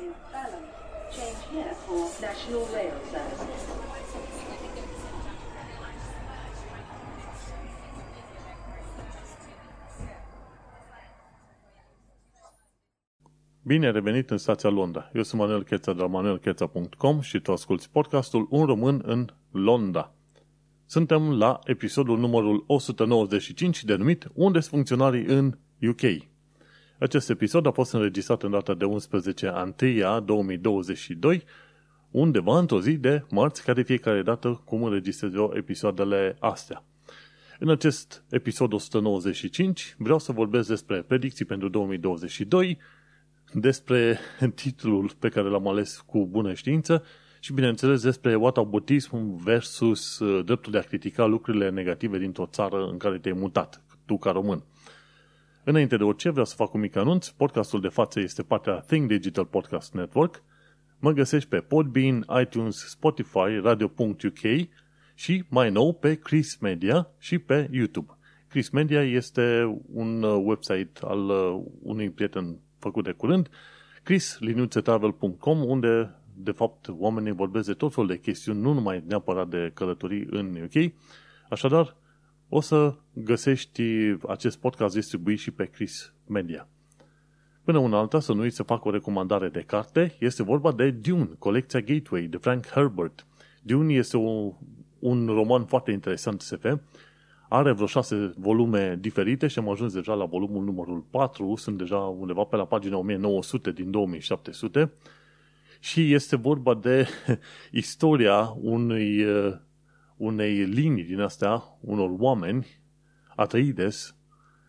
in balance. Change here for National Rail Services. Bine ai revenit în stația Londra. Eu sunt Manuel Cheța de la manuelcheța.com și tu asculti podcastul Un român în Londra. Suntem la episodul numărul 195 denumit Unde sunt funcționarii în UK. Acest episod a fost înregistrat în data de 11 a 1 2022, undeva într-o zi de marți, ca de fiecare dată cum înregistrez eu episoadele astea. În acest episod 195 vreau să vorbesc despre predicții pentru 2022, despre titlul pe care l-am ales cu bună știință și, bineînțeles, despre whataboutism versus uh, dreptul de a critica lucrurile negative dintr-o țară în care te-ai mutat, tu ca român. Înainte de orice, vreau să fac un mic anunț. Podcastul de față este partea Think Digital Podcast Network. Mă găsești pe Podbean, iTunes, Spotify, Radio.uk și mai nou pe Chris Media și pe YouTube. Chris Media este un uh, website al uh, unui prieten făcut de curând, chrislinuțetravel.com, unde de fapt oamenii vorbesc de tot felul de chestiuni, nu numai neapărat de călătorii în UK. Așadar, o să găsești acest podcast distribuit și pe Chris Media. Până una alta, să nu uiți să fac o recomandare de carte, este vorba de Dune, colecția Gateway, de Frank Herbert. Dune este o, un roman foarte interesant SF, are vreo șase volume diferite și am ajuns deja la volumul numărul 4, sunt deja undeva pe la pagina 1900 din 2700 și este vorba de istoria unui, uh, unei linii din astea, unor oameni, Atreides,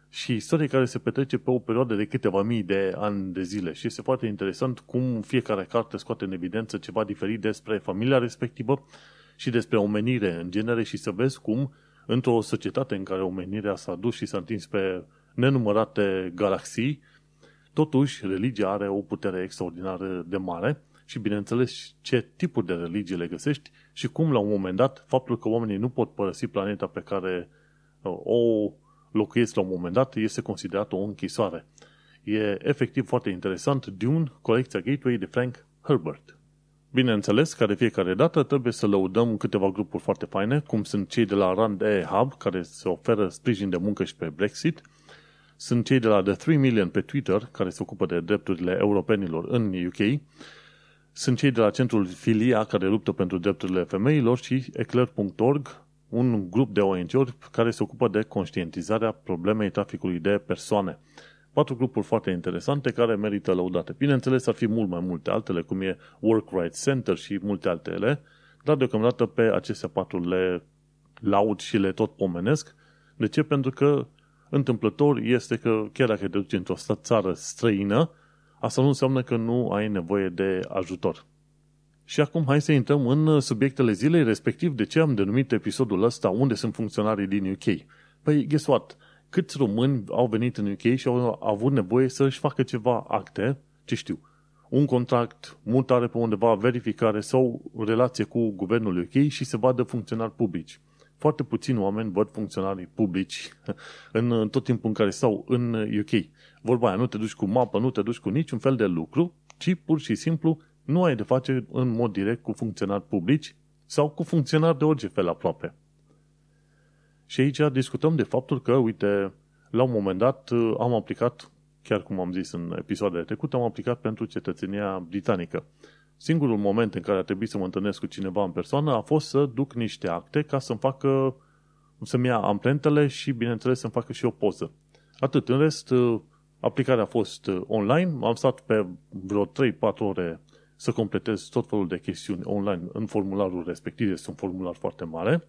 și istorie care se petrece pe o perioadă de câteva mii de ani de zile. Și este foarte interesant cum fiecare carte scoate în evidență ceva diferit despre familia respectivă și despre omenire în genere și să vezi cum într-o societate în care omenirea s-a dus și s-a întins pe nenumărate galaxii, totuși religia are o putere extraordinară de mare și bineînțeles ce tipuri de religie le găsești și cum la un moment dat faptul că oamenii nu pot părăsi planeta pe care uh, o locuiesc la un moment dat este considerat o închisoare. E efectiv foarte interesant Dune, colecția Gateway de Frank Herbert. Bineînțeles, ca de fiecare dată trebuie să lăudăm câteva grupuri foarte faine, cum sunt cei de la Rand E Hub, care se oferă sprijin de muncă și pe Brexit, sunt cei de la The 3 Million pe Twitter, care se ocupă de drepturile europenilor în UK, sunt cei de la centrul Filia, care luptă pentru drepturile femeilor și eclair.org, un grup de ONG-uri care se ocupă de conștientizarea problemei traficului de persoane. Patru grupuri foarte interesante care merită lăudate. Bineînțeles, ar fi mult mai multe altele, cum e Work Rights Center și multe altele, dar deocamdată pe acestea patru le laud și le tot pomenesc. De ce? Pentru că întâmplător este că chiar dacă te duci într-o țară străină, asta nu înseamnă că nu ai nevoie de ajutor. Și acum hai să intrăm în subiectele zilei, respectiv de ce am denumit episodul ăsta Unde sunt funcționarii din UK. Păi, guess what? câți români au venit în UK și au avut nevoie să-și facă ceva acte, ce știu, un contract, mutare pe undeva, verificare sau relație cu guvernul UK și se vadă funcționari publici. Foarte puțini oameni văd funcționarii publici în tot timpul în care stau în UK. Vorba aia, nu te duci cu mapă, nu te duci cu niciun fel de lucru, ci pur și simplu nu ai de face în mod direct cu funcționari publici sau cu funcționari de orice fel aproape. Și aici discutăm de faptul că, uite, la un moment dat uh, am aplicat, chiar cum am zis în episoadele trecute, am aplicat pentru cetățenia britanică. Singurul moment în care a trebuit să mă întâlnesc cu cineva în persoană a fost să duc niște acte ca să-mi facă, să-mi ia amprentele și, bineînțeles, să-mi facă și o poză. Atât. În rest, uh, aplicarea a fost uh, online. Am stat pe vreo 3-4 ore să completez tot felul de chestiuni online în formularul respectiv. Este un formular foarte mare.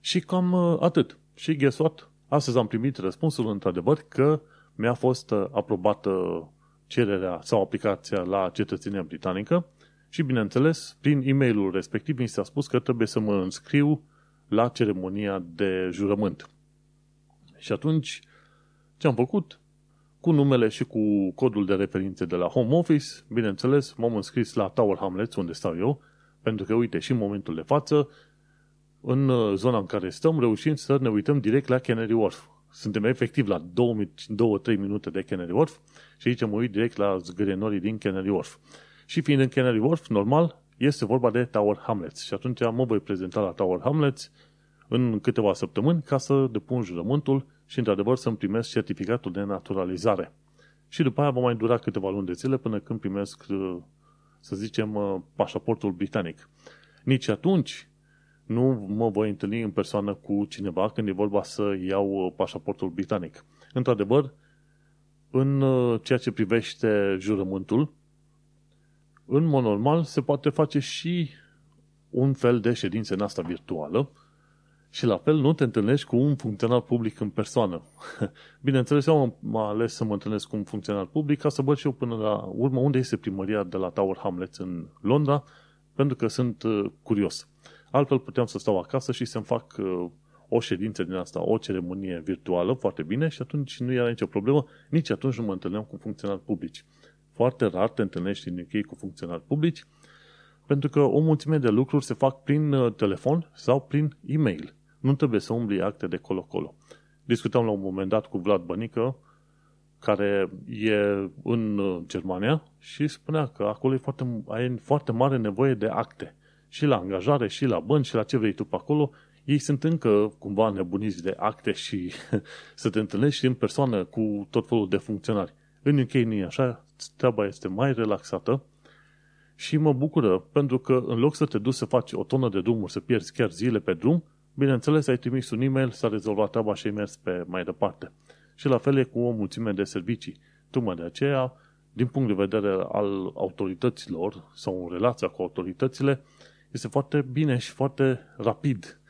Și cam uh, atât. Și guess what? Astăzi am primit răspunsul într-adevăr că mi-a fost uh, aprobată cererea sau aplicația la cetățenia britanică și, bineînțeles, prin e-mailul respectiv mi s-a spus că trebuie să mă înscriu la ceremonia de jurământ. Și atunci, ce am făcut? Cu numele și cu codul de referințe de la Home Office, bineînțeles, m-am înscris la Tower Hamlets, unde stau eu, pentru că, uite, și în momentul de față, în uh, zona în care stăm, reușim să ne uităm direct la Canary Wharf. suntem efectiv la 2-3 minute de Canary Wharf și aici mă uit direct la zgârienorii din Canary Wharf. Și fiind în Canary Wharf, normal, este vorba de Tower Hamlets. Și atunci mă voi prezenta la Tower Hamlets în câteva săptămâni ca să depun jurământul și, într-adevăr, să-mi primesc certificatul de naturalizare. Și după aia va mai dura câteva luni de zile până când primesc, să zicem, pașaportul britanic. Nici atunci nu mă voi întâlni în persoană cu cineva când e vorba să iau pașaportul britanic. Într-adevăr, în ceea ce privește jurământul, în mod normal se poate face și un fel de ședință în asta virtuală și la fel nu te întâlnești cu un funcționar public în persoană. Bineînțeles, eu am ales să mă întâlnesc cu un funcționar public ca să văd și eu până la urmă unde este primăria de la Tower Hamlets în Londra, pentru că sunt uh, curios. Altfel puteam să stau acasă și să-mi fac uh, o ședință din asta, o ceremonie virtuală, foarte bine, și atunci nu era nicio problemă, nici atunci nu mă întâlneam cu funcționari publici. Foarte rar te întâlnești în UK cu funcționari publici, pentru că o mulțime de lucruri se fac prin uh, telefon sau prin e-mail. Nu trebuie să umbli acte de colo-colo. Discutam la un moment dat cu Vlad Bănică, care e în uh, Germania și spunea că acolo e foarte, ai foarte mare nevoie de acte. Și la angajare, și la bănci, și la ce vrei tu pe acolo, ei sunt încă cumva nebuniți de acte și să te întâlnești în persoană cu tot felul de funcționari. În UK nu e așa, treaba este mai relaxată și mă bucură pentru că în loc să te duci să faci o tonă de drumuri, să pierzi chiar zile pe drum, bineînțeles ai trimis un e-mail, s-a rezolvat treaba și ai mers pe mai departe. Și la fel e cu o mulțime de servicii. Tocmai de aceea, din punct de vedere al autorităților sau în relația cu autoritățile, este foarte bine și foarte rapid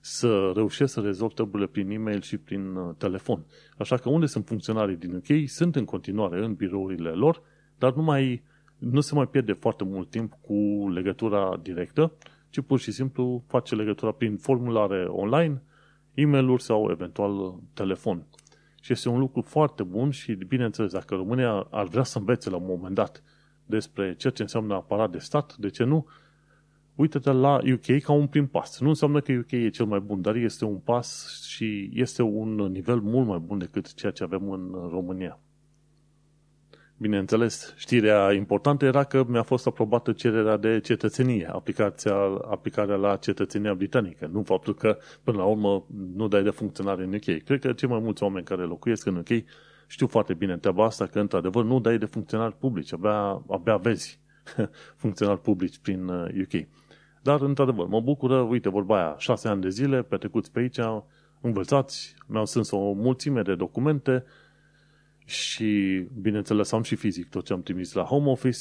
să reușești să rezolvi treburile prin e-mail și prin uh, telefon. Așa că unde sunt funcționarii din UK, sunt în continuare în birourile lor, dar nu, mai, nu se mai pierde foarte mult timp cu legătura directă, ci pur și simplu face legătura prin formulare online, e mail sau eventual telefon. Și este un lucru foarte bun și, bineînțeles, dacă România ar vrea să învețe la un moment dat despre ceea ce înseamnă aparat de stat, de ce nu? Uită-te la UK ca un prim pas. Nu înseamnă că UK e cel mai bun, dar este un pas și este un nivel mult mai bun decât ceea ce avem în România. Bineînțeles, știrea importantă era că mi-a fost aprobată cererea de cetățenie, aplicația, aplicarea la cetățenia britanică, nu faptul că, până la urmă, nu dai de funcționare în UK. Cred că cei mai mulți oameni care locuiesc în UK știu foarte bine treaba asta, că, într-adevăr, nu dai de funcționari publici, abia, abia vezi funcționari publici prin UK. Uh, Dar, într-adevăr, mă bucură, uite, vorba aia, șase ani de zile petrecuți pe aici, învățați, mi-au sâns o mulțime de documente, și, bineînțeles, am și fizic tot ce am trimis la home office,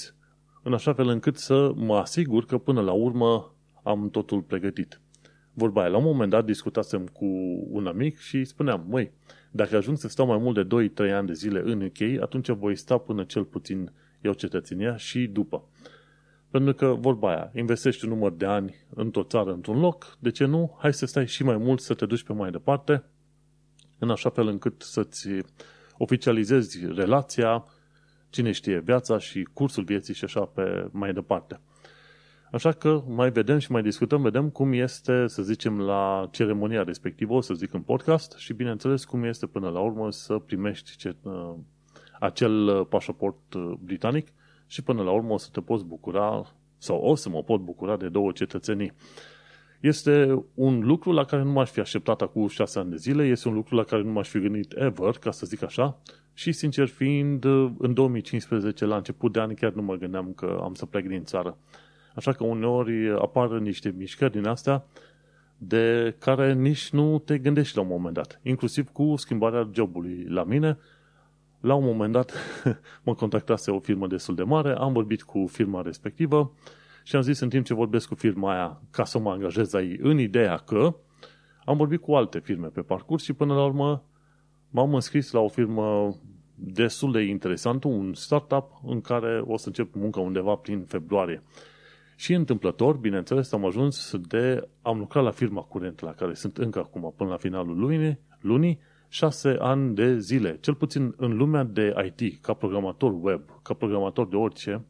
în așa fel încât să mă asigur că până la urmă am totul pregătit. Vorba aia, la un moment dat discutasem cu un amic și spuneam, măi, dacă ajung să stau mai mult de 2-3 ani de zile în UK, atunci voi sta până cel puțin iau cetățenia și după. Pentru că, vorba aia, investești un număr de ani într-o țară, într-un loc, de ce nu? Hai să stai și mai mult, să te duci pe mai departe, în așa fel încât să-ți oficializezi relația, cine știe, viața și cursul vieții și așa pe mai departe. Așa că mai vedem și mai discutăm, vedem cum este, să zicem, la ceremonia respectivă, o să zic în podcast, și bineînțeles cum este până la urmă să primești ce, uh, acel pașaport uh, britanic și până la urmă o să te poți bucura sau o să mă pot bucura de două cetățenii. Este un lucru la care nu m-aș fi așteptat acum șase ani de zile, este un lucru la care nu m-aș fi gândit ever, ca să zic așa, și sincer fiind, în 2015, la început de an, chiar nu mă gândeam că am să plec din țară. Așa că uneori apar niște mișcări din astea de care nici nu te gândești la un moment dat. Inclusiv cu schimbarea jobului la mine. La un moment dat mă contactase o firmă destul de mare, am vorbit cu firma respectivă și am zis în timp ce vorbesc cu firma aia ca să mă angajez aici, în ideea că am vorbit cu alte firme pe parcurs și până la urmă m-am înscris la o firmă destul de interesantă, un startup în care o să încep munca undeva prin februarie. Și întâmplător, bineînțeles, am ajuns de... Am lucrat la firma curentă la care sunt încă acum până la finalul lunii, lunii șase ani de zile, cel puțin în lumea de IT, ca programator web, ca programator de orice,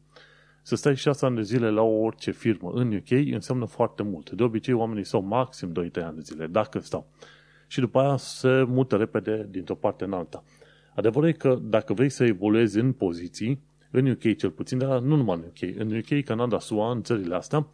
să stai 6 ani de zile la orice firmă în UK înseamnă foarte mult. De obicei, oamenii stau maxim 2-3 ani de zile, dacă stau. și după aia se mută repede dintr-o parte în alta. Adevărul e că dacă vrei să evoluezi în poziții, în UK cel puțin, dar nu numai în UK, în UK, Canada, SUA, în țările astea,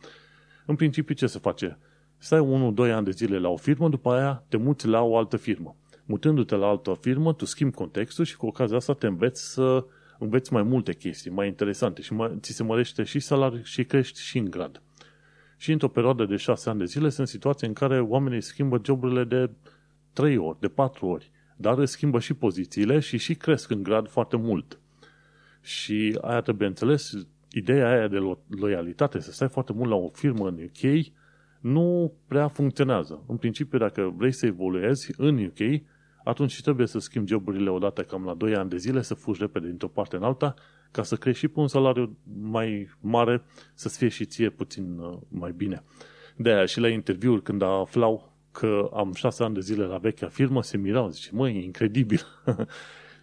în principiu ce se face? Stai 1-2 ani de zile la o firmă, după aia te muți la o altă firmă. Mutându-te la altă firmă, tu schimbi contextul și cu ocazia asta te înveți să înveți mai multe chestii, mai interesante și mai, ți se mărește și salariul și crești și în grad. Și într-o perioadă de 6 ani de zile sunt situații în care oamenii schimbă joburile de 3 ori, de 4 ori, dar îți schimbă și pozițiile și și cresc în grad foarte mult. Și aia trebuie înțeles, ideea aia de lo- loialitate, să stai foarte mult la o firmă în UK, nu prea funcționează. În principiu, dacă vrei să evoluezi în UK, atunci trebuie să schimbi joburile odată cam la 2 ani de zile, să fugi repede dintr-o parte în alta, ca să crești și pe un salariu mai mare, să-ți fie și ție puțin uh, mai bine. De aia și la interviuri, când aflau că am șase ani de zile la vechea firmă, se mirau, zice, măi, e incredibil.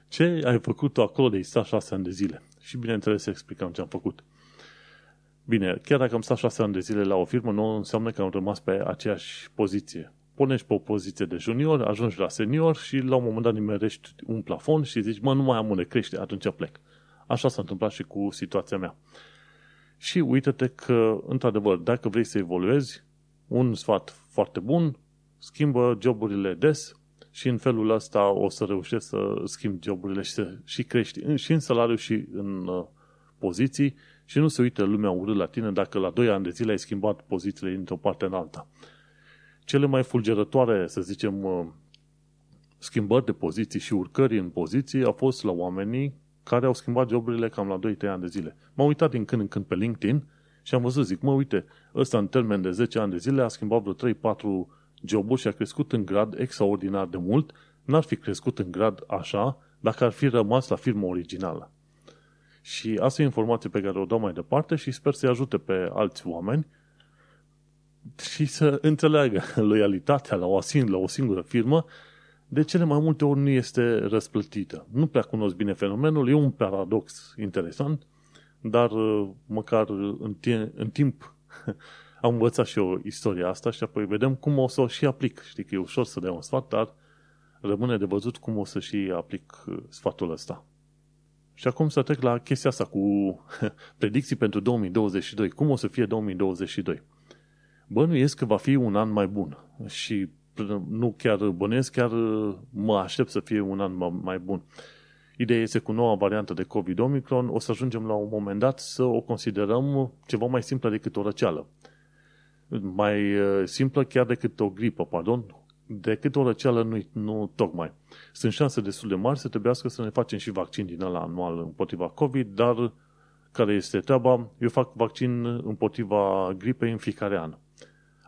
ce ai făcut acolo de stat șase ani de zile? Și bineînțeles explicam ce am făcut. Bine, chiar dacă am stat șase ani de zile la o firmă, nu înseamnă că am rămas pe aceeași poziție. Punești pe o poziție de junior, ajungi la senior și la un moment dat nimerești un plafon și zici, mă, nu mai am unde crește, atunci plec. Așa s-a întâmplat și cu situația mea. Și uite-te că, într-adevăr, dacă vrei să evoluezi, un sfat foarte bun, schimbă joburile des și în felul ăsta o să reușești să schimbi joburile și, să, și crești și în salariu și în uh, poziții și nu se uită lumea urât la tine dacă la 2 ani de zile ai schimbat pozițiile dintr-o parte în alta. Cele mai fulgerătoare, să zicem, uh, schimbări de poziții și urcări în poziții au fost la oamenii care au schimbat joburile cam la 2-3 ani de zile. M-am uitat din când în când pe LinkedIn și am văzut, zic, mă, uite, ăsta în termen de 10 ani de zile a schimbat vreo 3-4 joburi și a crescut în grad extraordinar de mult, n-ar fi crescut în grad așa dacă ar fi rămas la firma originală. Și asta e informație pe care o dau mai departe și sper să-i ajute pe alți oameni și să înțeleagă loialitatea la o, la o singură firmă de cele mai multe ori nu este răsplătită. Nu prea cunosc bine fenomenul, e un paradox interesant, dar uh, măcar în, în timp am învățat și eu istoria asta și apoi vedem cum o să o și aplic. Știi că e ușor să dea un sfat, dar rămâne de văzut cum o să și aplic uh, sfatul ăsta. Și acum să trec la chestia asta cu predicții pentru 2022. Cum o să fie 2022? Bănuiesc că va fi un an mai bun și nu chiar bănuiesc, chiar uh, mă aștept să fie un an mai bun. Ideea este cu noua variantă de COVID-Omicron o să ajungem la un moment dat să o considerăm ceva mai simplă decât o răceală. Mai uh, simplă chiar decât o gripă, pardon, decât o răceală nu, nu tocmai. Sunt șanse destul de mari să trebuiască să ne facem și vaccin din ăla anual împotriva COVID, dar care este treaba? Eu fac vaccin împotriva gripei în fiecare an.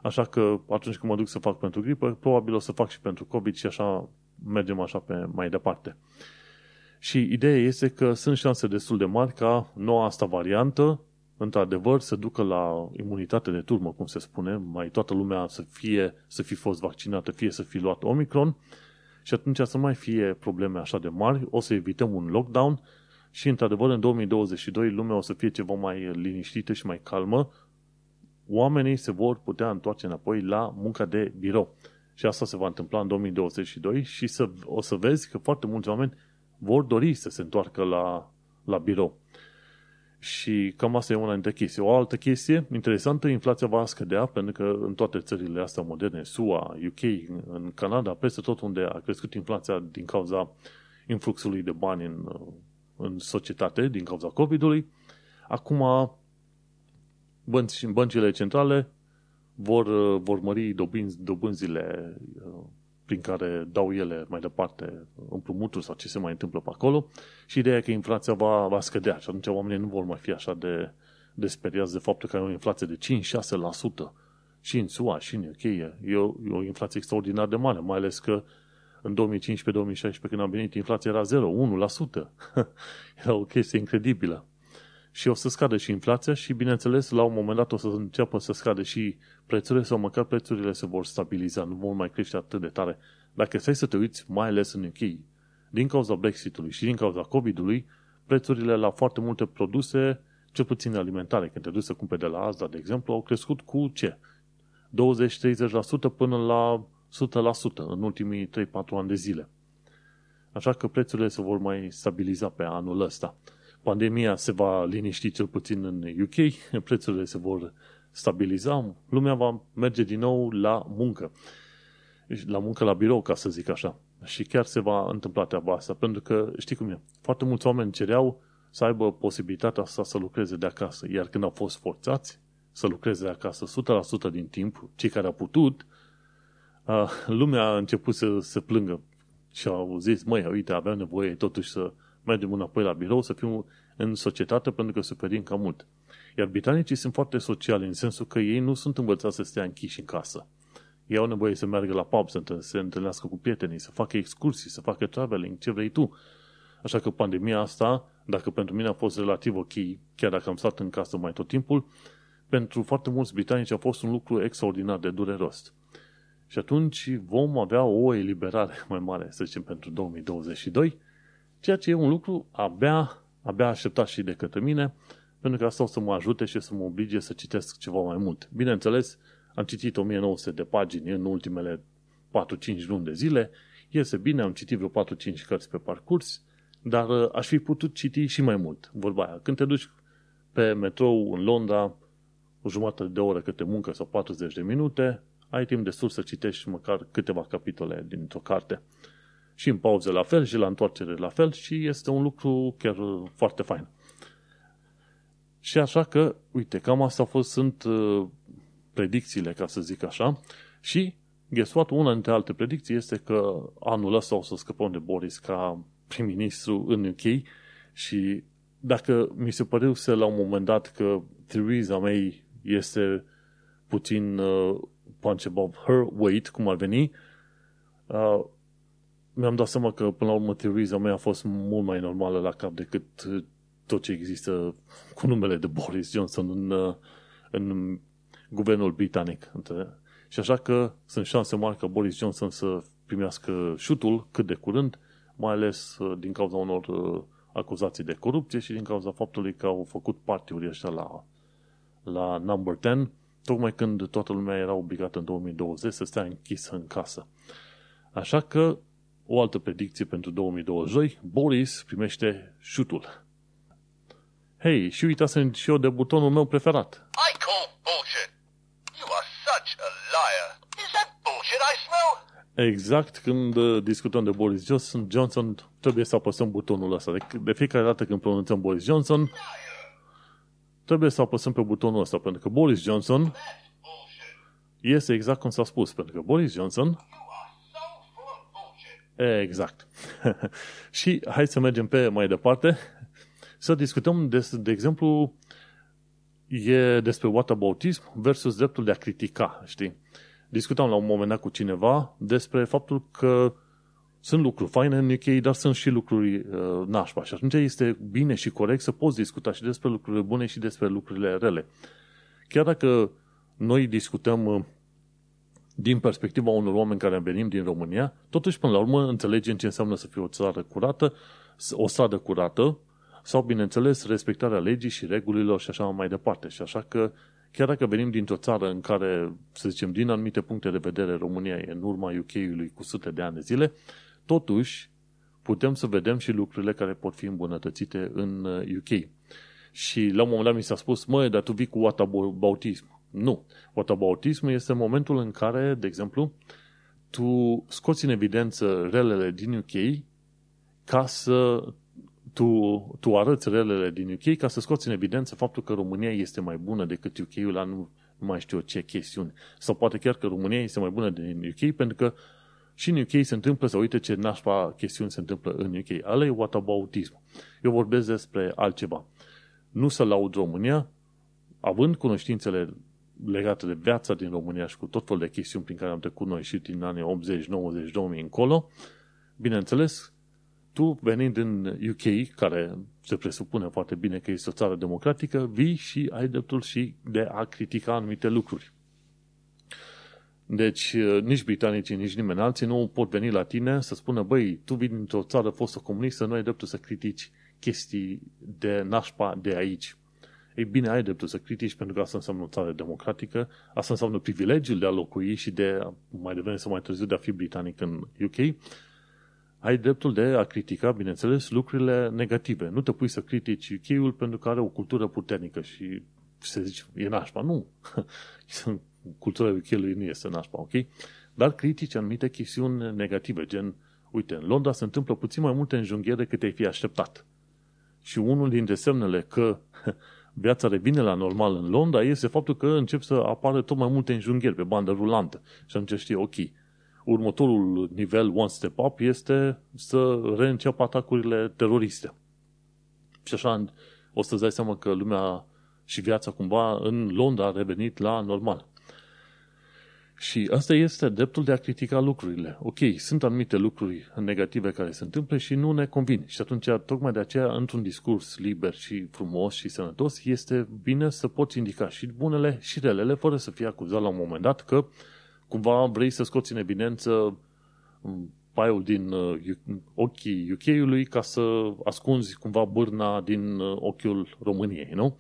Așa că atunci când mă duc să fac pentru gripă, probabil o să fac și pentru COVID și așa mergem așa pe mai departe. Și ideea este că sunt șanse destul de mari ca noua asta variantă, într-adevăr, să ducă la imunitate de turmă, cum se spune, mai toată lumea să fie, să fi fost vaccinată, fie să fi luat Omicron, și atunci să mai fie probleme așa de mari, o să evităm un lockdown și, într-adevăr, în 2022 lumea o să fie ceva mai liniștită și mai calmă, oamenii se vor putea întoarce înapoi la munca de birou. Și asta se va întâmpla în 2022 și să, o să vezi că foarte mulți oameni vor dori să se întoarcă la, la birou. Și cam asta e una dintre chestii. O altă chestie interesantă, inflația va scădea, pentru că în toate țările astea moderne, SUA, UK, în Canada, peste tot unde a crescut inflația din cauza influxului de bani în, în societate, din cauza COVID-ului, acum bănci, băncile centrale vor, vor mări dobânzi, dobânzile uh, prin care dau ele mai departe împrumuturi sau ce se mai întâmplă pe acolo și ideea e că inflația va, va scădea și atunci oamenii nu vor mai fi așa de, de speriați de faptul că ai o inflație de 5-6% și în SUA și în UK. E o, e o inflație extraordinar de mare, mai ales că în 2015-2016 când am venit inflația era 0, 1%. era o chestie incredibilă și o să scadă și inflația și, bineînțeles, la un moment dat o să înceapă să scadă și prețurile sau măcar prețurile se vor stabiliza, nu vor mai crește atât de tare. Dacă stai să te uiți, mai ales în UK, din cauza Brexitului și din cauza COVID-ului, prețurile la foarte multe produse, cel puțin alimentare, când te duci să cumperi de la Asda, de exemplu, au crescut cu ce? 20-30% până la în ultimii 3-4 ani de zile. Așa că prețurile se vor mai stabiliza pe anul ăsta. Pandemia se va liniști cel puțin în UK, prețurile se vor stabiliza, lumea va merge din nou la muncă. La muncă la birou, ca să zic așa. Și chiar se va întâmpla treaba asta, pentru că, știi cum e, foarte mulți oameni cereau să aibă posibilitatea asta să lucreze de acasă, iar când au fost forțați să lucreze de acasă 100% din timp, cei care au putut, lumea a început să se plângă și au zis, măi, uite, aveam nevoie totuși să mergem înapoi la birou, să fim în societate pentru că suferim cam mult. Iar britanicii sunt foarte sociali în sensul că ei nu sunt învățați să stea închiși în casă. Ei au nevoie să meargă la pub, să se întâlnească cu prietenii, să facă excursii, să facă traveling, ce vrei tu. Așa că pandemia asta, dacă pentru mine a fost relativ ok, chiar dacă am stat în casă mai tot timpul, pentru foarte mulți britanici a fost un lucru extraordinar de dureros. Și atunci vom avea o eliberare mai mare, să zicem, pentru 2022, ceea ce e un lucru abia, abia așteptat și de către mine, pentru că asta o să mă ajute și să mă oblige să citesc ceva mai mult. Bineînțeles, am citit 1900 de pagini în ultimele 4-5 luni de zile, iese bine, am citit vreo 4-5 cărți pe parcurs, dar uh, aș fi putut citi și mai mult, vorba aia. Când te duci pe metrou în Londra, o jumătate de oră câte muncă sau 40 de minute, ai timp destul să citești măcar câteva capitole dintr-o carte. Și în pauze la fel și la întoarcere la fel și este un lucru chiar foarte fain. Și așa că, uite, cam asta a fost, sunt uh, predicțiile, ca să zic așa, și guess what? Una dintre alte predicții este că anul ăsta o să scăpăm de Boris ca prim-ministru în UK și dacă mi se păreuse la un moment dat că Theresa May este puțin uh, punch above her weight, cum ar veni, uh, mi-am dat seama că până la urmă Theresa May a fost mult mai normală la cap decât uh, tot ce există cu numele de Boris Johnson în, uh, în guvernul britanic. Și așa că sunt șanse mari ca Boris Johnson să primească șutul cât de curând, mai ales uh, din cauza unor acuzații de corupție și din cauza faptului că au făcut partiuri ăștia la, la number 10 tocmai când toată lumea era obligată în 2020 să stea închisă în casă. Așa că, o altă predicție pentru 2022, Boris primește șutul. Hei, și uitați și eu de butonul meu preferat. I call bullshit. You are such a liar. Is that bullshit I smell? Exact când uh, discutăm de Boris Johnson, Johnson trebuie să apăsăm butonul ăsta. De, de fiecare dată când pronunțăm Boris Johnson, trebuie să apăsăm pe butonul ăsta, pentru că Boris Johnson este exact cum s-a spus, pentru că Boris Johnson Exact. și hai să mergem pe mai departe să discutăm, de, de exemplu, e despre whataboutism versus dreptul de a critica, știi? Discutam la un moment dat cu cineva despre faptul că sunt lucruri faine în UK, dar sunt și lucruri uh, nașpa. Și atunci este bine și corect să poți discuta și despre lucrurile bune și despre lucrurile rele. Chiar dacă noi discutăm uh, din perspectiva unor oameni care venim din România, totuși până la urmă înțelegem ce înseamnă să fie o țară curată, o stradă curată sau, bineînțeles, respectarea legii și regulilor și așa mai departe. Și așa că chiar dacă venim dintr-o țară în care, să zicem, din anumite puncte de vedere, România e în urma UK-ului cu sute de ani de zile, Totuși, putem să vedem și lucrurile care pot fi îmbunătățite în UK. Uh, și la un moment dat mi s-a spus, măi, dar tu vii cu whataboutism. Nu. Whataboutism este momentul în care, de exemplu, tu scoți în evidență relele din UK ca să tu, tu arăți relele din UK ca să scoți în evidență faptul că România este mai bună decât UK-ul la nu, nu mai știu ce chestiuni. Sau poate chiar că România este mai bună din UK pentru că și în UK se întâmplă, să uite ce nașpa chestiuni se întâmplă în UK. Ala e whataboutism. Eu vorbesc despre altceva. Nu să laud România, având cunoștințele legate de viața din România și cu tot felul de chestiuni prin care am trecut noi și din anii 80, 90, 2000 încolo, bineînțeles, tu venind din UK, care se presupune foarte bine că este o țară democratică, vii și ai dreptul și de a critica anumite lucruri. Deci uh, nici britanicii, nici nimeni alții nu pot veni la tine să spună, băi, tu vii dintr-o țară fostă comunistă, nu ai dreptul să critici chestii de nașpa de aici. Ei bine, ai dreptul să critici pentru că asta înseamnă o țară democratică, asta înseamnă privilegiul de a locui și de, mai devreme sau mai târziu, de a fi britanic în UK, ai dreptul de a critica, bineînțeles, lucrurile negative. Nu te pui să critici UK-ul pentru că are o cultură puternică și se zice, e nașpa. Nu. Cultura UK-ului nu este nașpa, ok? Dar critici anumite chestiuni negative, gen, uite, în Londra se întâmplă puțin mai multe înjunghiere decât ai fi așteptat. Și unul dintre semnele că viața revine la normal în Londra este faptul că încep să apară tot mai multe înjunghieri pe bandă rulantă. Și atunci știi, ok, următorul nivel one step up este să reînceapă atacurile teroriste. Și așa o să-ți dai seama că lumea și viața cumva în Londra a revenit la normal. Și asta este dreptul de a critica lucrurile. Ok, sunt anumite lucruri negative care se întâmplă și nu ne convin. Și atunci, tocmai de aceea, într-un discurs liber și frumos și sănătos, este bine să poți indica și bunele și relele, fără să fie acuzat la un moment dat că cumva vrei să scoți în evidență mm, paiul din uh, ochii UK-ului ca să ascunzi cumva bârna din uh, ochiul României, nu?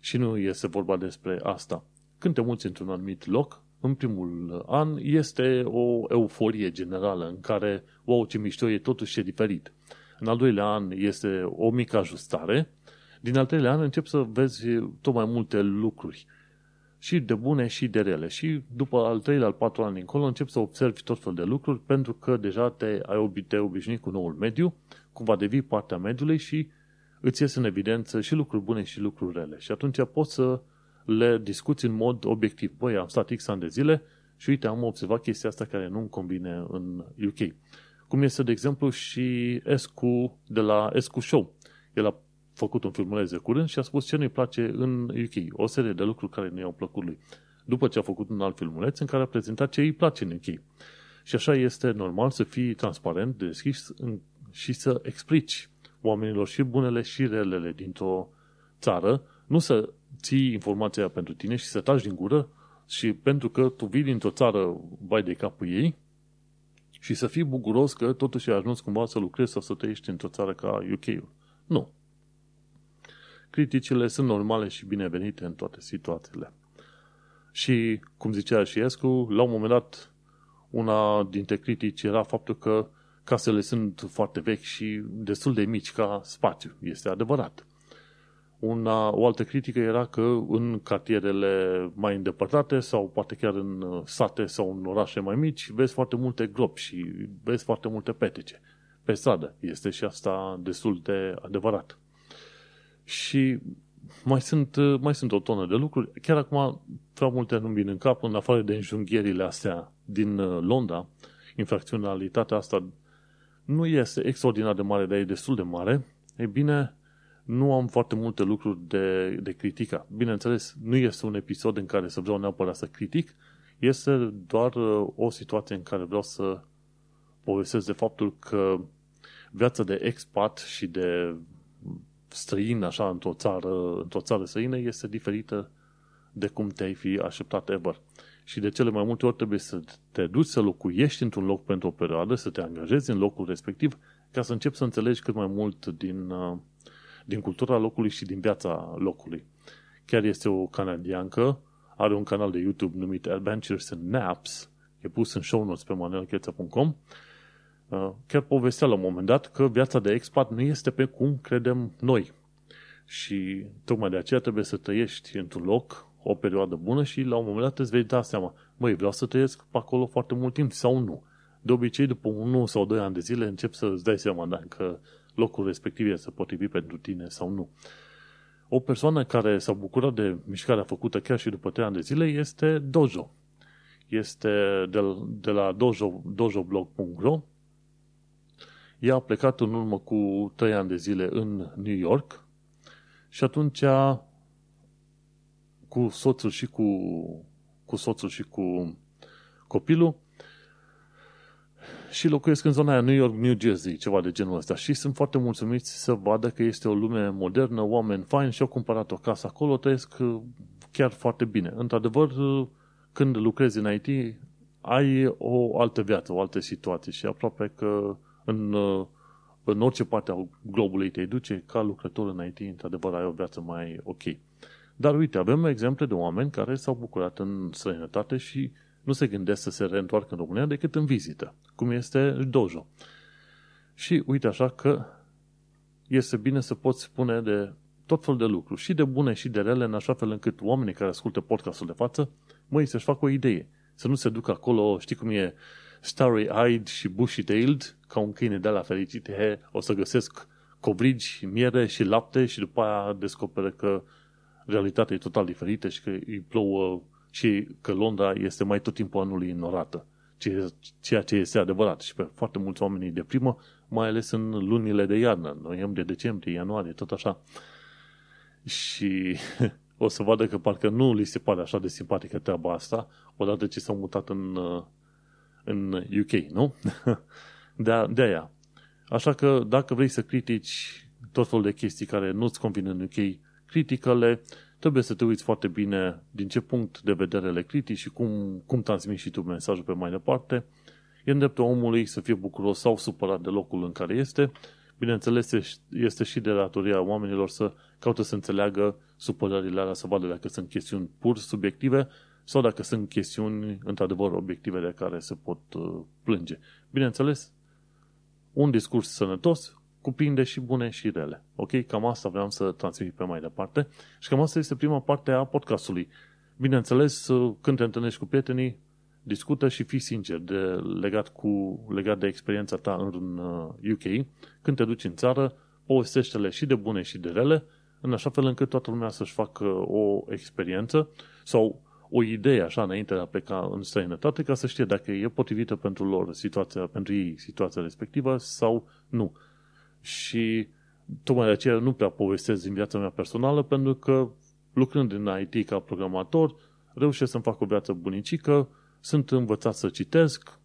Și nu este vorba despre asta. Când te muți într-un anumit loc, în primul an este o euforie generală în care, wow, ce mișto e, totuși e diferit. În al doilea an este o mică ajustare. Din al treilea an încep să vezi tot mai multe lucruri. Și de bune și de rele. Și după al treilea, al patru an încolo încep să observi tot fel de lucruri pentru că deja te ai te obișnuit cu noul mediu, cumva devii partea mediului și îți ies în evidență și lucruri bune și lucruri rele. Și atunci poți să le discuți în mod obiectiv. Băi, am stat X ani de zile și uite, am observat chestia asta care nu-mi convine în UK. Cum este, de exemplu, și Escu de la Escu Show. El a făcut un filmuleț de curând și a spus ce nu-i place în UK. O serie de lucruri care nu i-au plăcut lui. După ce a făcut un alt filmuleț în care a prezentat ce îi place în UK. Și așa este normal să fii transparent, deschis și să explici oamenilor și bunele și relele dintr-o țară, nu să ții informația pentru tine și să taci din gură și pentru că tu vii dintr-o țară vai de capul ei și să fii bucuros că totuși ai ajuns cumva să lucrezi sau să trăiești într-o țară ca UK-ul. Nu. Criticile sunt normale și binevenite în toate situațiile. Și, cum zicea și Escu, la un moment dat, una dintre critici era faptul că casele sunt foarte vechi și destul de mici ca spațiu. Este adevărat. Una, o altă critică era că în cartierele mai îndepărtate sau poate chiar în uh, sate sau în orașe mai mici vezi foarte multe gropi și vezi foarte multe petece pe stradă. Este și asta destul de adevărat. Și mai sunt, uh, mai sunt o tonă de lucruri. Chiar acum vreau multe nu vin în cap, în afară de înjunghierile astea din uh, Londra, infracționalitatea asta nu este extraordinar de mare, dar e destul de mare. Ei bine, nu am foarte multe lucruri de, de criticat. Bineînțeles, nu este un episod în care să vreau neapărat să critic, este doar uh, o situație în care vreau să povestesc de faptul că viața de expat și de străin, așa, într-o țară, într-o țară străină, este diferită de cum te-ai fi așteptat ever. Și de cele mai multe ori trebuie să te duci să locuiești într-un loc pentru o perioadă, să te angajezi în locul respectiv, ca să începi să înțelegi cât mai mult din, uh, din cultura locului și din viața locului. Chiar este o canadiancă, are un canal de YouTube numit Adventures and Naps, e pus în show notes pe manuelcheța.com, uh, chiar povestea la un moment dat că viața de expat nu este pe cum credem noi. Și tocmai de aceea trebuie să trăiești într-un loc o perioadă bună și la un moment dat îți vei da seama, măi, vreau să trăiesc pe acolo foarte mult timp sau nu. De obicei, după 1 sau 2 ani de zile, încep să îți dai seama dacă locul respectiv este potrivit pentru tine sau nu. O persoană care s-a bucurat de mișcarea făcută chiar și după 3 ani de zile este Dojo. Este de, de la dojo, dojoblog.ro Ea a plecat în urmă cu 3 ani de zile în New York și atunci cu soțul și cu, cu soțul și cu copilul și locuiesc în zona aia New York, New Jersey, ceva de genul ăsta. Și sunt foarte mulțumiți să vadă că este o lume modernă, oameni faini și au cumpărat o casă acolo, trăiesc uh, chiar foarte bine. Într-adevăr, uh, când lucrezi în IT, ai o altă viață, o altă situație și aproape că în uh, în orice parte a globului te duce, ca lucrător în IT, într-adevăr ai o viață mai ok. Dar uite, avem exemple de oameni care s-au bucurat în străinătate și nu se gândesc să se reîntoarcă în România decât în vizită, cum este Dojo. Și uite așa că este bine să poți spune de tot fel de lucruri, și de bune și de rele, în așa fel încât oamenii care ascultă podcastul de față, măi, să-și facă o idee. Să nu se ducă acolo, știi cum e, starry-eyed și bushy-tailed, ca un câine de la fericit, he, o să găsesc covrigi, miere și lapte și după aia descoperă că realitatea e total diferită și că îi plouă și că Londra este mai tot timpul anului înnorată, ceea ce este adevărat. Și pe foarte mulți oameni de primă, mai ales în lunile de iarnă, noiembrie, decembrie, ianuarie, tot așa. Și o să vadă că parcă nu li se pare așa de simpatică treaba asta, odată ce s-au mutat în, în UK, nu? De, de aia. Așa că dacă vrei să critici tot felul de chestii care nu-ți convin în UK, critică-le, trebuie să te uiți foarte bine din ce punct de vedere le critici și cum, cum transmiți și tu mesajul pe mai departe. E în dreptul omului să fie bucuros sau supărat de locul în care este. Bineînțeles, este și de datoria oamenilor să caute să înțeleagă supărările alea, să vadă dacă sunt chestiuni pur subiective sau dacă sunt chestiuni într-adevăr obiective de care se pot uh, plânge. Bineînțeles, un discurs sănătos cuprinde și bune și rele. Ok? Cam asta vreau să transmit pe mai departe. Și cam asta este prima parte a podcastului. Bineînțeles, când te întâlnești cu prietenii, discută și fii sincer de, legat, cu, legat de experiența ta în UK. Uh, când te duci în țară, povestește-le și de bune și de rele, în așa fel încât toată lumea să-și facă o experiență sau o idee așa înainte de a pleca în străinătate ca să știe dacă e potrivită pentru lor situația, pentru ei situația respectivă sau nu. Și tocmai de aceea nu prea povestesc din viața mea personală pentru că lucrând în IT ca programator reușesc să-mi fac o viață bunicică, sunt învățat să citesc,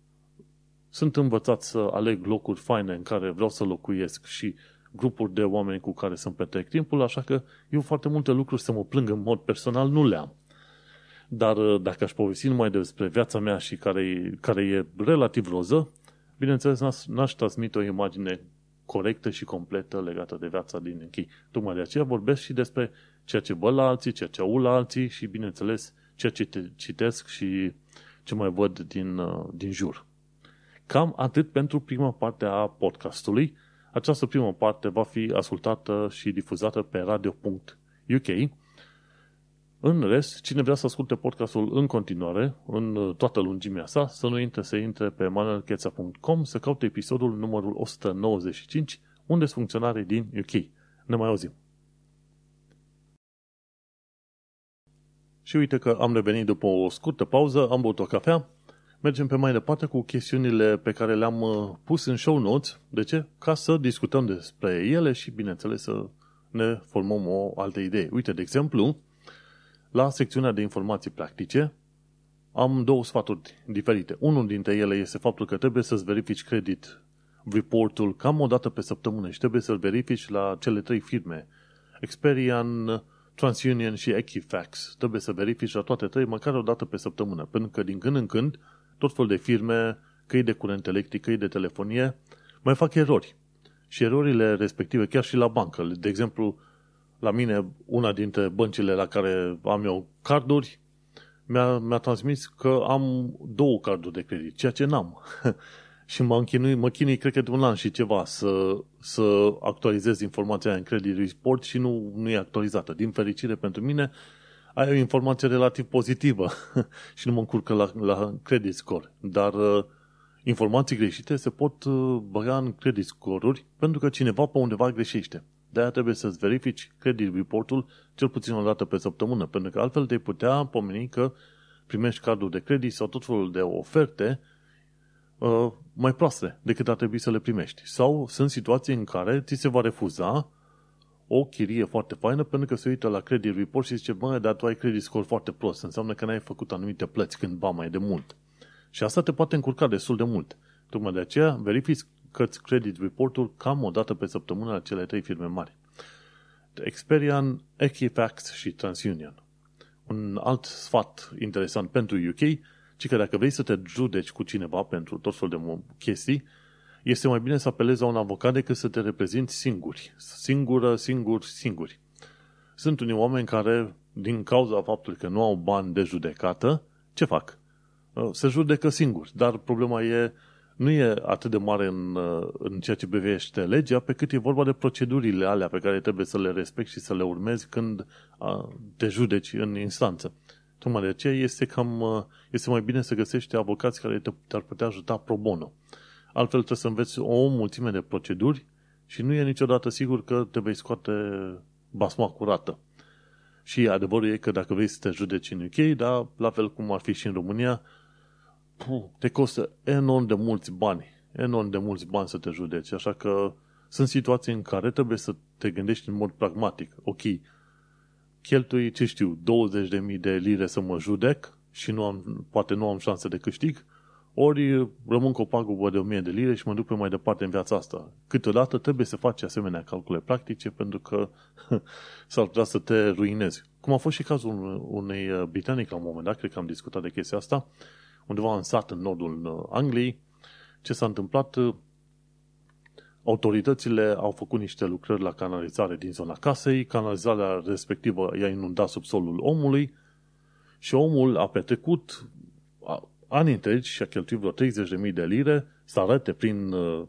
sunt învățat să aleg locuri faine în care vreau să locuiesc și grupuri de oameni cu care să-mi petrec timpul, așa că eu foarte multe lucruri să mă plâng în mod personal nu le am. Dar uh, dacă aș povesti numai despre viața mea și care e, care e relativ roză, bineînțeles n-aș transmite o imagine corectă și completă legată de viața din închei. Tocmai de aceea vorbesc și despre ceea ce văd la alții, ceea ce au la alții și, bineînțeles, ceea ce te citesc și ce mai văd din, uh, din jur. Cam atât pentru prima parte a podcastului. Această primă parte va fi ascultată și difuzată pe radio.uk în rest, cine vrea să asculte podcastul în continuare, în toată lungimea sa, să nu intre să intre pe manuelcheța.com să caute episodul numărul 195, unde sunt funcționare din UK. Ne mai auzim! Și uite că am revenit după o scurtă pauză, am băut o cafea, mergem pe mai departe cu chestiunile pe care le-am uh, pus în show notes. De ce? Ca să discutăm despre ele și, bineînțeles, să ne formăm o altă idee. Uite, de exemplu, la secțiunea de informații practice am două sfaturi diferite. Unul dintre ele este faptul că trebuie să-ți verifici credit reportul cam o dată pe săptămână și trebuie să-l verifici la cele trei firme. Experian, TransUnion și Equifax. Trebuie să verifici la toate trei măcar o dată pe săptămână, pentru că din când în când tot fel de firme, căi de curent electric, căi de telefonie, mai fac erori. Și erorile respective, chiar și la bancă. De exemplu, la mine, una dintre băncile la care am eu carduri, mi-a, mi-a transmis că am două carduri de credit, ceea ce n-am. și mă chinui, mă chinui, cred că de un an și ceva, să, să actualizez informația în credit report și nu, nu e actualizată. Din fericire pentru mine, ai o informație relativ pozitivă și nu mă încurcă la, la credit score. Dar uh, informații greșite se pot uh, băga în credit score-uri pentru că cineva pe undeva greșește. De-aia trebuie să-ți verifici credit reportul cel puțin o dată pe săptămână, pentru că altfel te putea pomeni că primești cardul de credit sau tot felul de oferte uh, mai proaste decât ar trebui să le primești. Sau sunt situații în care ți se va refuza o chirie foarte faină pentru că se uită la credit report și zice, bă, dar tu ai credit score foarte prost, înseamnă că n-ai făcut anumite plăți cândva mai de mult. Și asta te poate încurca destul de mult. Tocmai de aceea verifici cărți credit reportul cam o dată pe săptămână la cele trei firme mari. Experian, Equifax și TransUnion. Un alt sfat interesant pentru UK, ci că dacă vrei să te judeci cu cineva pentru tot felul de chestii, este mai bine să apelezi la un avocat decât să te reprezinți singuri. Singură, singuri, singuri. Sunt unii oameni care, din cauza faptului că nu au bani de judecată, ce fac? Uh, se judecă singuri. Dar problema e, nu e atât de mare în, uh, în ceea ce privește legea, pe cât e vorba de procedurile alea pe care trebuie să le respecti și să le urmezi când uh, te judeci în instanță. Tocmai de aceea este, cam, este mai bine să găsești avocați care te, te-ar putea ajuta pro bono. Altfel trebuie să înveți o mulțime de proceduri și nu e niciodată sigur că te vei scoate basma curată. Și adevărul e că dacă vrei să te judeci în UK, dar la fel cum ar fi și în România, te costă enorm de mulți bani. Enorm de mulți bani să te judeci. Așa că sunt situații în care trebuie să te gândești în mod pragmatic. Ok, cheltui, ce știu, 20.000 de lire să mă judec și nu am, poate nu am șanse de câștig, ori rămân cu o pagubă de 1000 de lire și mă duc pe mai departe în viața asta. Câteodată trebuie să faci asemenea calcule practice pentru că s-ar putea să te ruinezi. Cum a fost și cazul unei uh, britanic la un moment dat, cred că am discutat de chestia asta, undeva în sat în nordul uh, Angliei, ce s-a întâmplat, uh, autoritățile au făcut niște lucrări la canalizare din zona casei, canalizarea respectivă i-a inundat subsolul omului și omul a petrecut ani întregi și a cheltuit vreo 30.000 de lire să arate prin uh,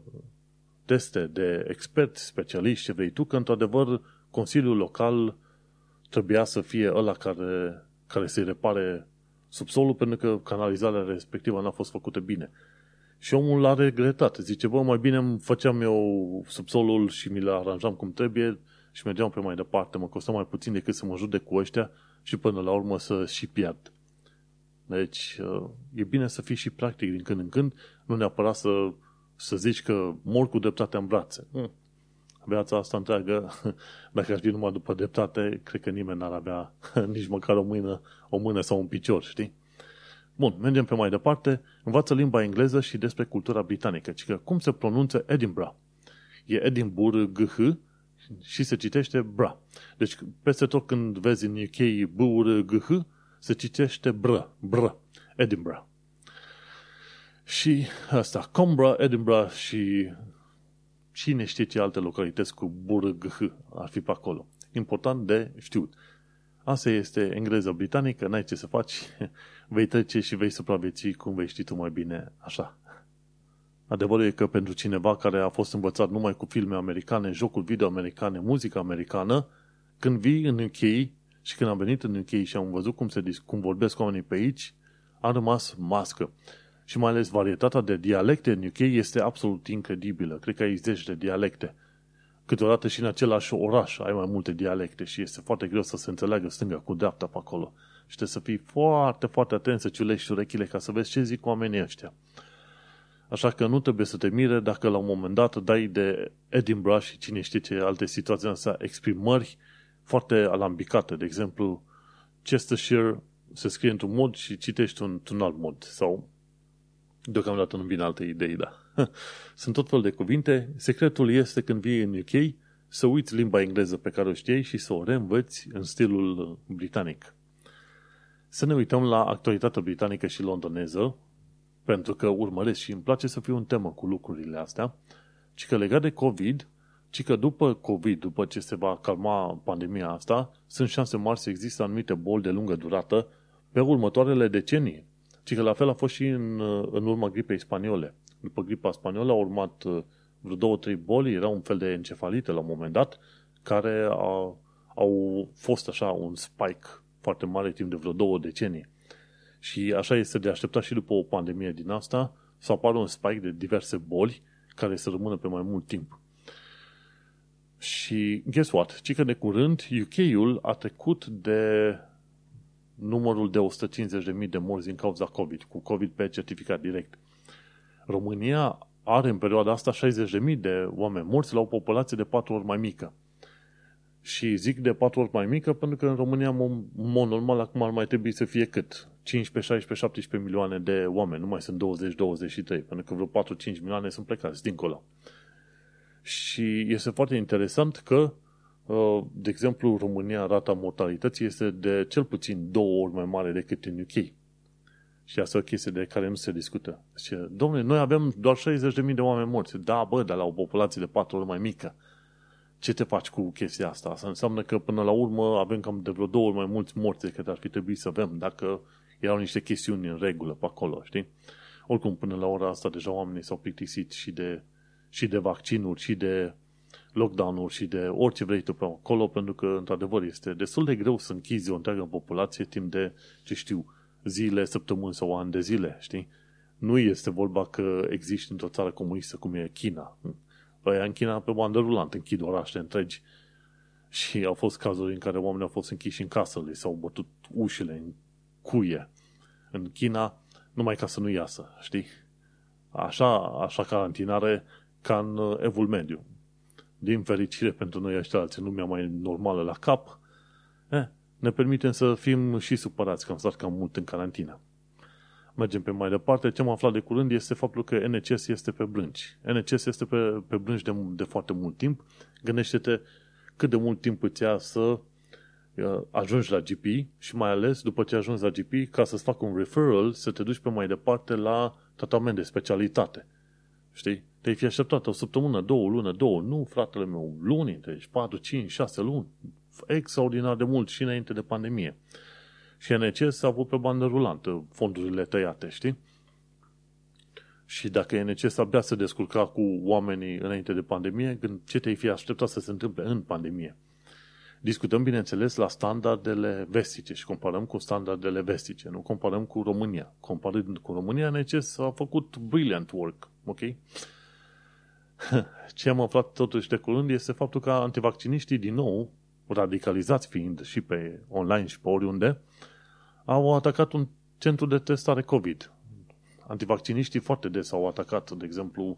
teste de experți, specialiști, ce vrei tu, că într-adevăr Consiliul Local trebuia să fie ăla care, care să-i repare subsolul pentru că canalizarea respectivă n-a fost făcută bine. Și omul l-a regretat. Zice, bă, mai bine îmi făceam eu subsolul și mi-l aranjam cum trebuie și mergeam pe mai departe. Mă costă mai puțin decât să mă judec cu ăștia și până la urmă să și pierd. Deci, uh, e bine să fii și practic din când în când, nu neapărat să, să zici că mor cu dreptatea în brațe. Hmm. Viața asta întreagă, dacă aș fi numai după dreptate, cred că nimeni n-ar avea nici măcar o mână, o mână sau un picior, știi? Bun, mergem pe mai departe. Învață limba engleză și despre cultura britanică. Ci că cum se pronunță Edinburgh? E Edinburgh și se citește bra. Deci, peste tot când vezi în UK B-ur-G-H, se citește bră, bră, Edinburgh. Și asta, Combra, Edinburgh și cine știe ce alte localități cu burg ar fi pe acolo. Important de știut. Asta este engleză britanică, n-ai ce să faci, vei trece și vei supraviețui cum vei ști tu mai bine așa. Adevărul e că pentru cineva care a fost învățat numai cu filme americane, jocuri video americane, muzică americană, când vii în UK, și când am venit în UK și am văzut cum, se, cum vorbesc oamenii pe aici, a rămas mască. Și mai ales varietatea de dialecte în UK este absolut incredibilă. Cred că ai zeci de dialecte. Câteodată și în același oraș ai mai multe dialecte și este foarte greu să se înțeleagă stânga cu dreapta pe acolo. Și trebuie să fii foarte, foarte atent să ciulești urechile ca să vezi ce zic oamenii ăștia. Așa că nu trebuie să te mire dacă la un moment dat dai de Edinburgh și cine știe ce alte situații astea, exprimări foarte alambicate. De exemplu, Chestershire se scrie într-un mod și citești într-un alt mod. Sau deocamdată nu vin alte idei, da. Sunt tot fel de cuvinte. Secretul este când vii în UK să uiți limba engleză pe care o știi și să o reînvăți în stilul britanic. Să ne uităm la actualitatea britanică și londoneză, pentru că urmăresc și îmi place să fiu în temă cu lucrurile astea, ci că legat de COVID, ci că după COVID, după ce se va calma pandemia asta, sunt șanse mari să există anumite boli de lungă durată pe următoarele decenii. Ci că la fel a fost și în, în urma gripei spaniole. După gripa spaniolă au urmat uh, vreo două, trei boli, era un fel de encefalite la un moment dat, care a, au fost așa un spike foarte mare timp de vreo două decenii. Și așa este de așteptat și după o pandemie din asta să apară un spike de diverse boli care să rămână pe mai mult timp. Și guess what? Ci că de curând UK-ul a trecut de numărul de 150.000 de morți din cauza COVID, cu COVID pe certificat direct. România are în perioada asta 60.000 de oameni morți la o populație de 4 ori mai mică. Și zic de 4 ori mai mică pentru că în România, în mod normal, acum ar mai trebui să fie cât? 15, 16, 17 milioane de oameni, nu mai sunt 20-23, pentru că vreo 4-5 milioane sunt plecați dincolo. Și este foarte interesant că, uh, de exemplu, în România rata mortalității este de cel puțin două ori mai mare decât în UK. Și asta e o chestie de care nu se discută. Și, domnule, noi avem doar 60.000 de oameni morți. Da, bă, dar la o populație de patru ori mai mică. Ce te faci cu chestia asta? Asta înseamnă că până la urmă avem cam de vreo două ori mai mulți morți decât ar fi trebuit să avem dacă erau niște chestiuni în regulă pe acolo, știi? Oricum, până la ora asta deja oamenii s-au plictisit și de, și de vaccinuri, și de lockdown-uri și de orice vrei tu pe acolo, pentru că, într-adevăr, este destul de greu să închizi o întreagă populație timp de, ce știu, zile, săptămâni sau ani de zile, știi? Nu este vorba că există într-o țară comunistă cum e China. Păi în China pe bandă rulantă închid orașe întregi și au fost cazuri în care oamenii au fost închiși în casă, li s-au bătut ușile în cuie. În China, numai ca să nu iasă, știi? Așa, așa carantinare ca în uh, evul mediu. Din fericire pentru noi ăștia alții, lumea mai normală la cap, eh, ne permitem să fim și supărați că am stat cam mult în carantină. Mergem pe mai departe. Ce am aflat de curând este faptul că NCS este pe brânci. NCS este pe, pe brânci de, de foarte mult timp. Gândește-te cât de mult timp îți ia să uh, ajungi la GP și mai ales după ce ajungi la GP, ca să-ți facă un referral, să te duci pe mai departe la tratament de specialitate. Știi? Te-ai fi așteptat o săptămână, două, lună, două. Nu, fratele meu, luni, deci 4, 5, 6 luni. Extraordinar de mult și înainte de pandemie. Și NCS a avut pe bandă rulantă fondurile tăiate, știi? Și dacă NCS abia se descurca cu oamenii înainte de pandemie, când ce te-ai fi așteptat să se întâmple în pandemie? Discutăm, bineînțeles, la standardele vestice și comparăm cu standardele vestice, nu comparăm cu România. Comparând cu România, NCS a făcut brilliant work, ok? Ce am aflat totuși de curând este faptul că antivacciniștii, din nou, radicalizați fiind și pe online și pe oriunde, au atacat un centru de testare COVID. Antivacciniștii foarte des au atacat, de exemplu,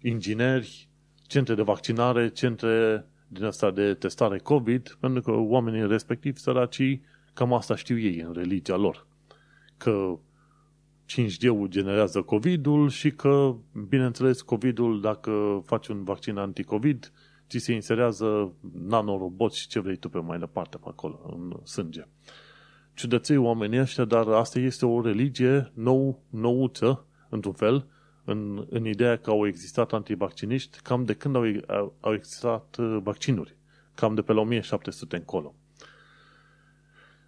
ingineri, centre de vaccinare, centre din asta de testare COVID, pentru că oamenii respectivi, săracii, cam asta știu ei în religia lor. Că 5G-ul generează COVID-ul și că, bineînțeles, COVID-ul, dacă faci un vaccin anti-COVID, ți se inserează nanoroboți și ce vrei tu pe mai departe pe acolo, în sânge. Ciudăței oamenii ăștia, dar asta este o religie nou, nouță, într-un fel, în, în ideea că au existat antivacciniști cam de când au, au existat uh, vaccinuri, cam de pe la 1700 încolo.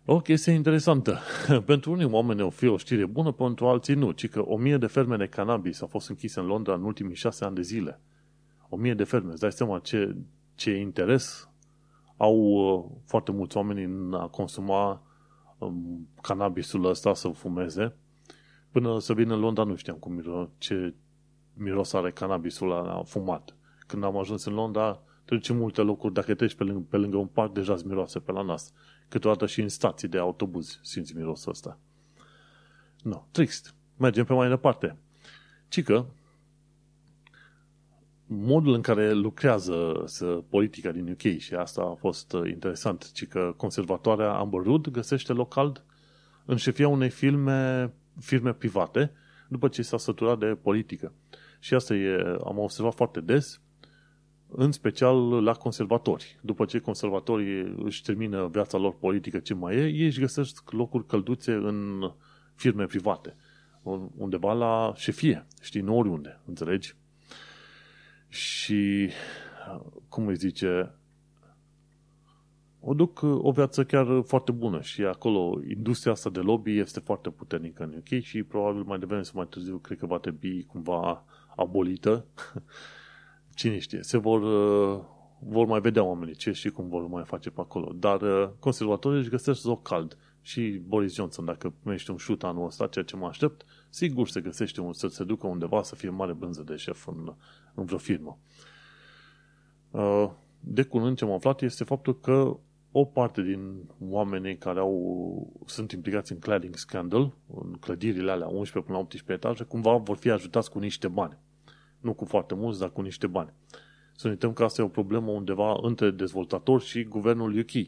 O chestie interesantă. pentru unii oameni o fi o știre bună, pentru alții nu, ci că o mie de ferme de cannabis au fost închise în Londra în ultimii șase ani de zile. O mie de ferme. Îți dai seama ce, ce interes au uh, foarte mulți oameni în a consuma um, cannabisul ăsta, să fumeze. Până să vin în Londra nu știam cum miro, ce miros are cannabisul la fumat. Când am ajuns în Londra, treci în multe locuri, dacă treci pe lângă, pe lângă un parc, deja îți miroase pe la nas. Câteodată și în stații de autobuz simți mirosul ăsta. No, trist. Mergem pe mai departe. Cică, modul în care lucrează politica din UK și asta a fost uh, interesant, ci că conservatoarea Amber Rudd găsește local în șefia unei filme, firme private după ce s-a săturat de politică. Și asta e, am observat foarte des, în special la conservatori. După ce conservatorii își termină viața lor politică ce mai e, ei își găsesc locuri călduțe în firme private. Undeva la șefie, știi, nu oriunde, înțelegi? Și, cum îi zice, o duc o viață chiar foarte bună și acolo industria asta de lobby este foarte puternică în UK și probabil mai devreme sau mai târziu cred că va trebui cumva abolită. Cine știe, se vor, vor mai vedea oamenii ce și cum vor mai face pe acolo. Dar conservatorii își găsesc loc cald și Boris Johnson, dacă primește un șut anul ăsta, ceea ce mă aștept, sigur se găsește un, să se ducă undeva să fie mare brânză de șef în, în vreo firmă. Uh, de curând ce am aflat este faptul că o parte din oamenii care au, sunt implicați în cladding scandal, în clădirile alea 11 până la 18 etaje, cumva vor fi ajutați cu niște bani. Nu cu foarte mulți, dar cu niște bani. Să ne uităm că asta e o problemă undeva între dezvoltatori și guvernul UK.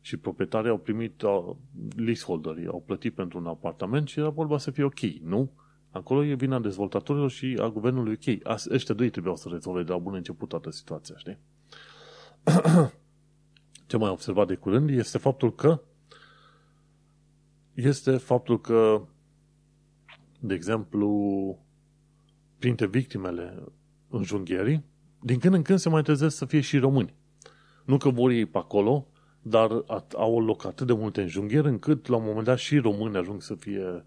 Și proprietarii au primit, uh, leaseholderii au plătit pentru un apartament și era vorba să fie ok, nu? Acolo e vina dezvoltatorilor și a guvernului UK. Ăștia doi trebuiau să rezolve de la bun început toată situația, știi? Ce mai observat de curând este faptul că este faptul că de exemplu, printre victimele înjunghierii, din când în când se mai trezesc să fie și români. Nu că vor ei pe acolo, dar au loc atât de multe înjunghieri încât la un moment dat și români ajung să fie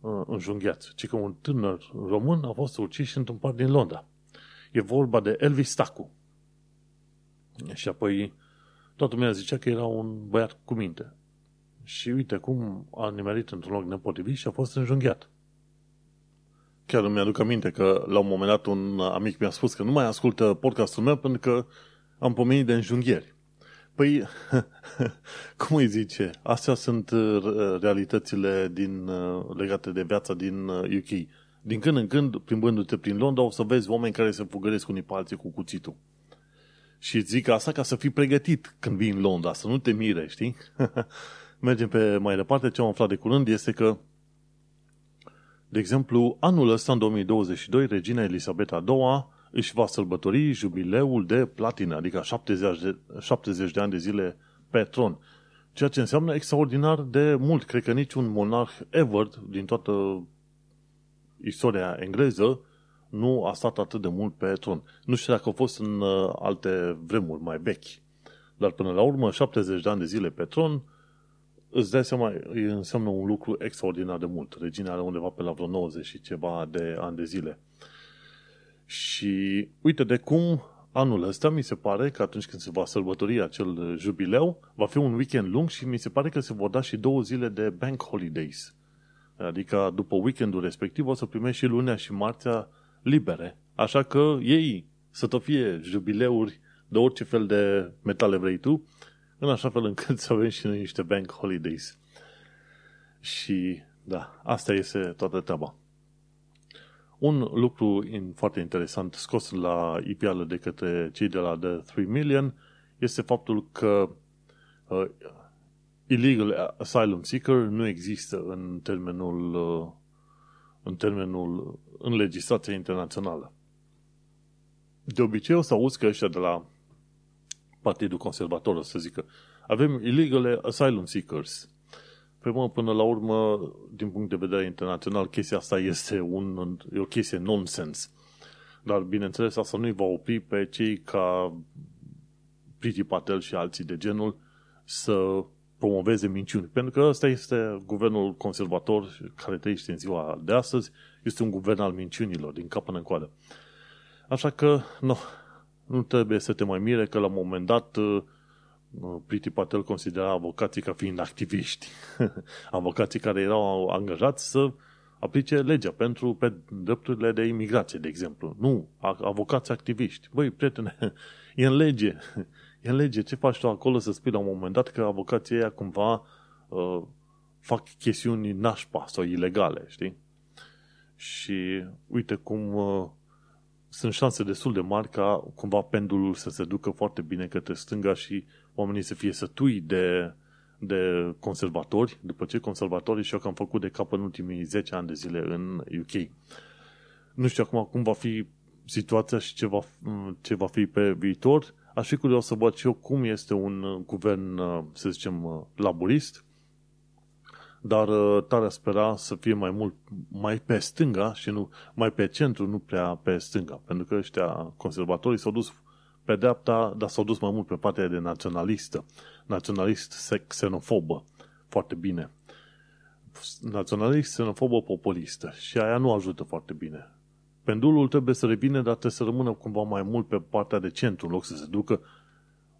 uh, înjunghiați. Ci că un tânăr român a fost ucis într-un parc din Londra. E vorba de Elvis Stacu. Și apoi toată lumea zicea că era un băiat cu minte. Și uite cum a nimerit într-un loc nepotrivit și a fost înjunghiat. Chiar îmi aduc aminte că la un moment dat un amic mi-a spus că nu mai ascultă podcastul meu pentru că am pomenit de înjunghieri. Păi, cum îi zice? Astea sunt uh, realitățile din, uh, legate de viața din UK. Uh, din când în când, plimbându-te prin Londra, o să vezi oameni care se fugăresc unii pe alții cu cuțitul. Și zic asta ca să fii pregătit când vii în Londra, să nu te mire, știi? Mergem pe mai departe. Ce am aflat de curând este că, de exemplu, anul ăsta, în 2022, regina Elisabeta II își va sărbători jubileul de platină, adică 70 de, 70 de ani de zile pe tron. Ceea ce înseamnă extraordinar de mult. Cred că niciun monarh ever din toată istoria engleză nu a stat atât de mult pe tron. Nu știu dacă a fost în uh, alte vremuri mai vechi. Dar până la urmă, 70 de ani de zile pe tron, îți dai seama, înseamnă un lucru extraordinar de mult. Regina are undeva pe la vreo 90 și ceva de ani de zile. Și uite de cum anul ăsta mi se pare că atunci când se va sărbători acel jubileu, va fi un weekend lung și mi se pare că se vor da și două zile de bank holidays. Adică după weekendul respectiv o să primești și lunea și marțea libere. Așa că ei să tot fie jubileuri de orice fel de metale vrei tu, în așa fel încât să avem și noi niște bank holidays. Și da, asta este toată treaba. Un lucru foarte interesant scos la ipială de către cei de la The 3 Million este faptul că uh, illegal asylum seeker nu există în termenul uh, în termenul în legislația internațională. De obicei o să auzi că ăștia de la Partidul Conservator o să zică avem illegal asylum seekers. Păi mă, până la urmă, din punct de vedere internațional, chestia asta este un, e o chestie nonsens. Dar, bineînțeles, asta nu-i va opri pe cei ca Priti Patel și alții de genul să promoveze minciuni. Pentru că ăsta este guvernul conservator care trăiește în ziua de astăzi. Este un guvern al minciunilor, din cap până în coadă. Așa că, nu, nu trebuie să te mai mire că la un moment dat Priti Patel considera avocații ca fiind activiști. avocații care erau angajați să aplice legea pentru pe drepturile de imigrație, de exemplu. Nu, avocați activiști. Băi, prietene, e în lege. E în lege. Ce faci tu acolo să spui la un moment dat că avocații ăia cumva uh, fac chestiuni nașpa sau ilegale, știi? Și uite cum uh, sunt șanse destul de mari ca cumva pendulul să se ducă foarte bine către stânga și oamenii să fie sătui de, de conservatori, după ce conservatorii și-au cam făcut de cap în ultimii 10 ani de zile în UK. Nu știu acum cum va fi situația și ce va, ce va fi pe viitor. Aș fi curios să văd și eu cum este un guvern, să zicem, laburist, dar tare spera să fie mai mult mai pe stânga și nu mai pe centru, nu prea pe stânga, pentru că ăștia conservatorii s-au dus pe dreapta, dar s-au dus mai mult pe partea de naționalistă. Naționalist xenofobă. Foarte bine. Naționalist xenofobă populistă. Și aia nu ajută foarte bine. Pendulul trebuie să revină, dar trebuie să rămână cumva mai mult pe partea de centru, în loc să se ducă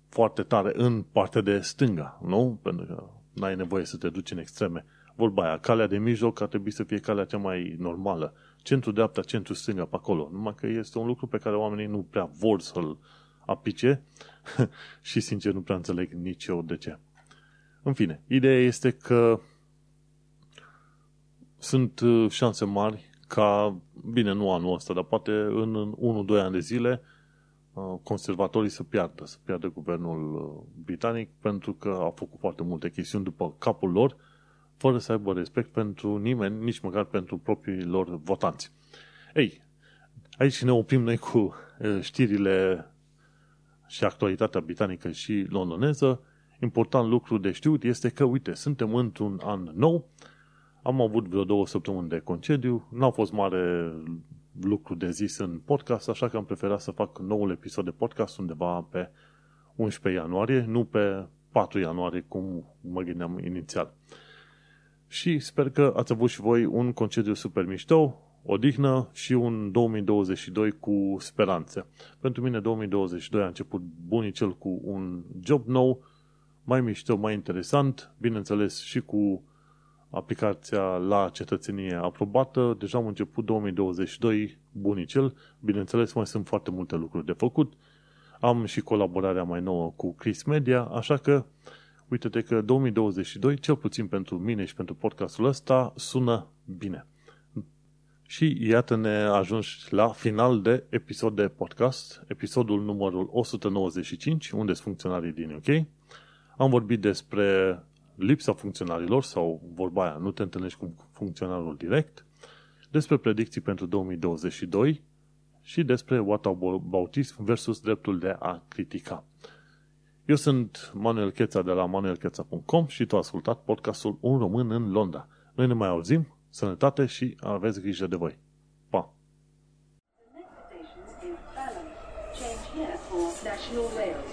foarte tare în partea de stânga, nu? Pentru că n-ai nevoie să te duci în extreme. Vorba aia, calea de mijloc ar trebui să fie calea cea mai normală. Centru-dreapta, centru-stânga, pe acolo. Numai că este un lucru pe care oamenii nu prea vor să-l apice și sincer nu prea înțeleg nici eu de ce. În fine, ideea este că sunt uh, șanse mari ca, bine, nu anul ăsta, dar poate în 1-2 ani de zile uh, conservatorii să piardă, să piardă guvernul uh, britanic pentru că au făcut foarte multe chestiuni după capul lor, fără să aibă respect pentru nimeni, nici măcar pentru proprii lor votanți. Ei, aici ne oprim noi cu știrile și actualitatea britanică și londoneză, important lucru de știut este că, uite, suntem într-un an nou, Am avut vreo două săptămâni de concediu, n-a fost mare lucru de zis în podcast, așa că am preferat să fac noul episod de podcast undeva pe 11 ianuarie, nu pe 4 ianuarie, cum mă gândeam inițial. Și sper că ați avut și voi un concediu super mișto, odihnă și un 2022 cu speranțe. Pentru mine 2022 a început bunicel cu un job nou, mai mișto, mai interesant, bineînțeles și cu aplicația la cetățenie aprobată. Deja am început 2022 bunicel, bineînțeles mai sunt foarte multe lucruri de făcut. Am și colaborarea mai nouă cu Chris Media, așa că uite-te că 2022, cel puțin pentru mine și pentru podcastul ăsta, sună bine. Și iată-ne ajuns la final de episod de podcast, episodul numărul 195, unde sunt funcționarii din UK. Am vorbit despre lipsa funcționarilor sau vorba aia, nu te întâlnești cu funcționarul direct, despre predicții pentru 2022 și despre whataboutism versus dreptul de a critica. Eu sunt Manuel Cheța de la manuelcheța.com și tu ai ascultat podcastul Un român în Londra. Noi ne mai auzim, sănătate și aveți grijă de voi. Pa! The next station is Balham. Change here for National Rail.